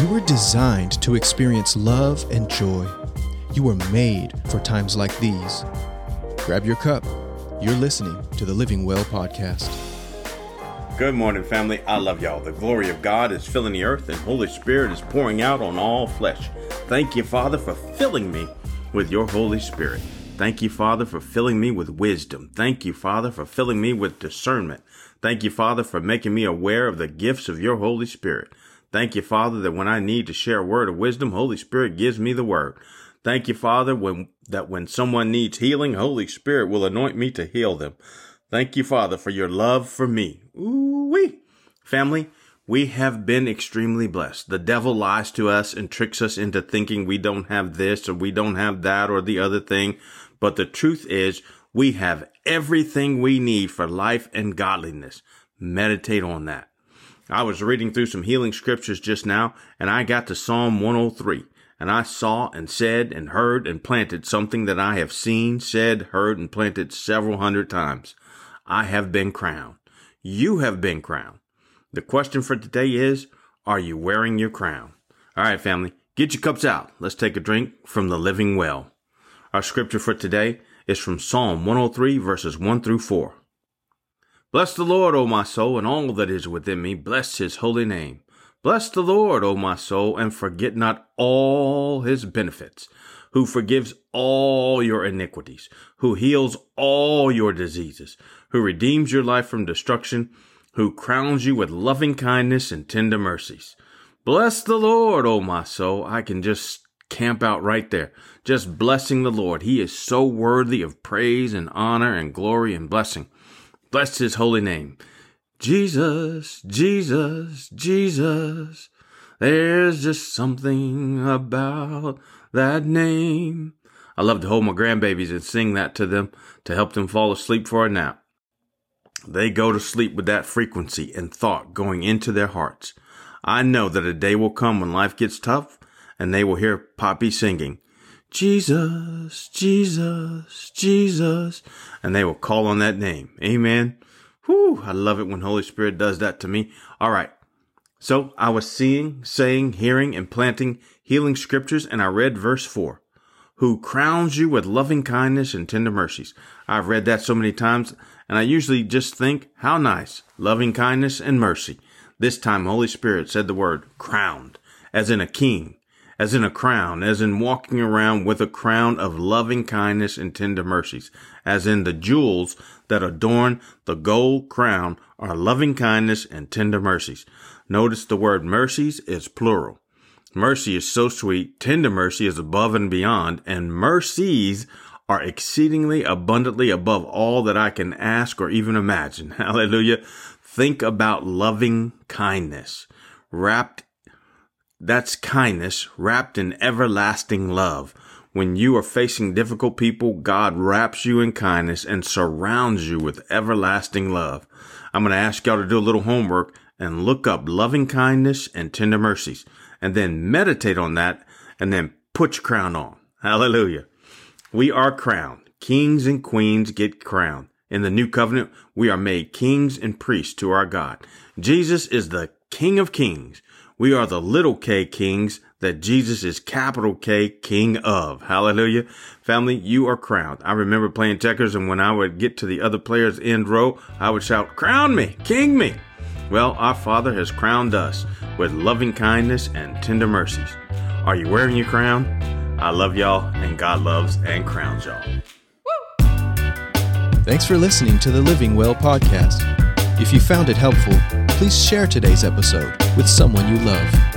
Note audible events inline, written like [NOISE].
You were designed to experience love and joy. You were made for times like these. Grab your cup. You're listening to the Living Well podcast. Good morning, family. I love y'all. The glory of God is filling the earth, and Holy Spirit is pouring out on all flesh. Thank you, Father, for filling me with your Holy Spirit. Thank you, Father, for filling me with wisdom. Thank you, Father, for filling me with discernment. Thank you, Father, for making me aware of the gifts of your Holy Spirit. Thank you, Father, that when I need to share a word of wisdom, Holy Spirit gives me the word. Thank you, Father, when, that when someone needs healing, Holy Spirit will anoint me to heal them. Thank you, Father, for your love for me. Ooh-wee. Family, we have been extremely blessed. The devil lies to us and tricks us into thinking we don't have this or we don't have that or the other thing. But the truth is we have everything we need for life and godliness. Meditate on that. I was reading through some healing scriptures just now, and I got to Psalm 103, and I saw and said and heard and planted something that I have seen, said, heard, and planted several hundred times. I have been crowned. You have been crowned. The question for today is, are you wearing your crown? All right, family, get your cups out. Let's take a drink from the living well. Our scripture for today is from Psalm 103, verses 1 through 4. Bless the Lord, O my soul, and all that is within me. Bless his holy name. Bless the Lord, O my soul, and forget not all his benefits, who forgives all your iniquities, who heals all your diseases, who redeems your life from destruction, who crowns you with loving kindness and tender mercies. Bless the Lord, O my soul. I can just camp out right there, just blessing the Lord. He is so worthy of praise and honor and glory and blessing. Bless his holy name. Jesus, Jesus, Jesus. There's just something about that name. I love to hold my grandbabies and sing that to them to help them fall asleep for a nap. They go to sleep with that frequency and thought going into their hearts. I know that a day will come when life gets tough and they will hear Poppy singing, Jesus, Jesus, Jesus, and they will call on that name. Amen. Whew, I love it when Holy Spirit does that to me. All right. So I was seeing, saying, hearing, and planting healing scriptures, and I read verse 4 Who crowns you with loving kindness and tender mercies. I've read that so many times, and I usually just think, how nice, loving kindness and mercy. This time, Holy Spirit said the word crowned, as in a king as in a crown, as in walking around with a crown of loving kindness and tender mercies, as in the jewels that adorn the gold crown are loving kindness and tender mercies. Notice the word mercies is plural. Mercy is so sweet, tender mercy is above and beyond, and mercies are exceedingly abundantly above all that I can ask or even imagine. [LAUGHS] Hallelujah. Think about loving kindness wrapped that's kindness wrapped in everlasting love. When you are facing difficult people, God wraps you in kindness and surrounds you with everlasting love. I'm going to ask y'all to do a little homework and look up loving kindness and tender mercies and then meditate on that and then put your crown on. Hallelujah. We are crowned. Kings and queens get crowned. In the new covenant, we are made kings and priests to our God. Jesus is the King of kings. We are the little K kings that Jesus is capital K king of. Hallelujah. Family, you are crowned. I remember playing checkers and when I would get to the other player's end row, I would shout, crown me, king me. Well, our Father has crowned us with loving kindness and tender mercies. Are you wearing your crown? I love y'all and God loves and crowns y'all. Thanks for listening to the Living Well podcast. If you found it helpful, please share today's episode with someone you love.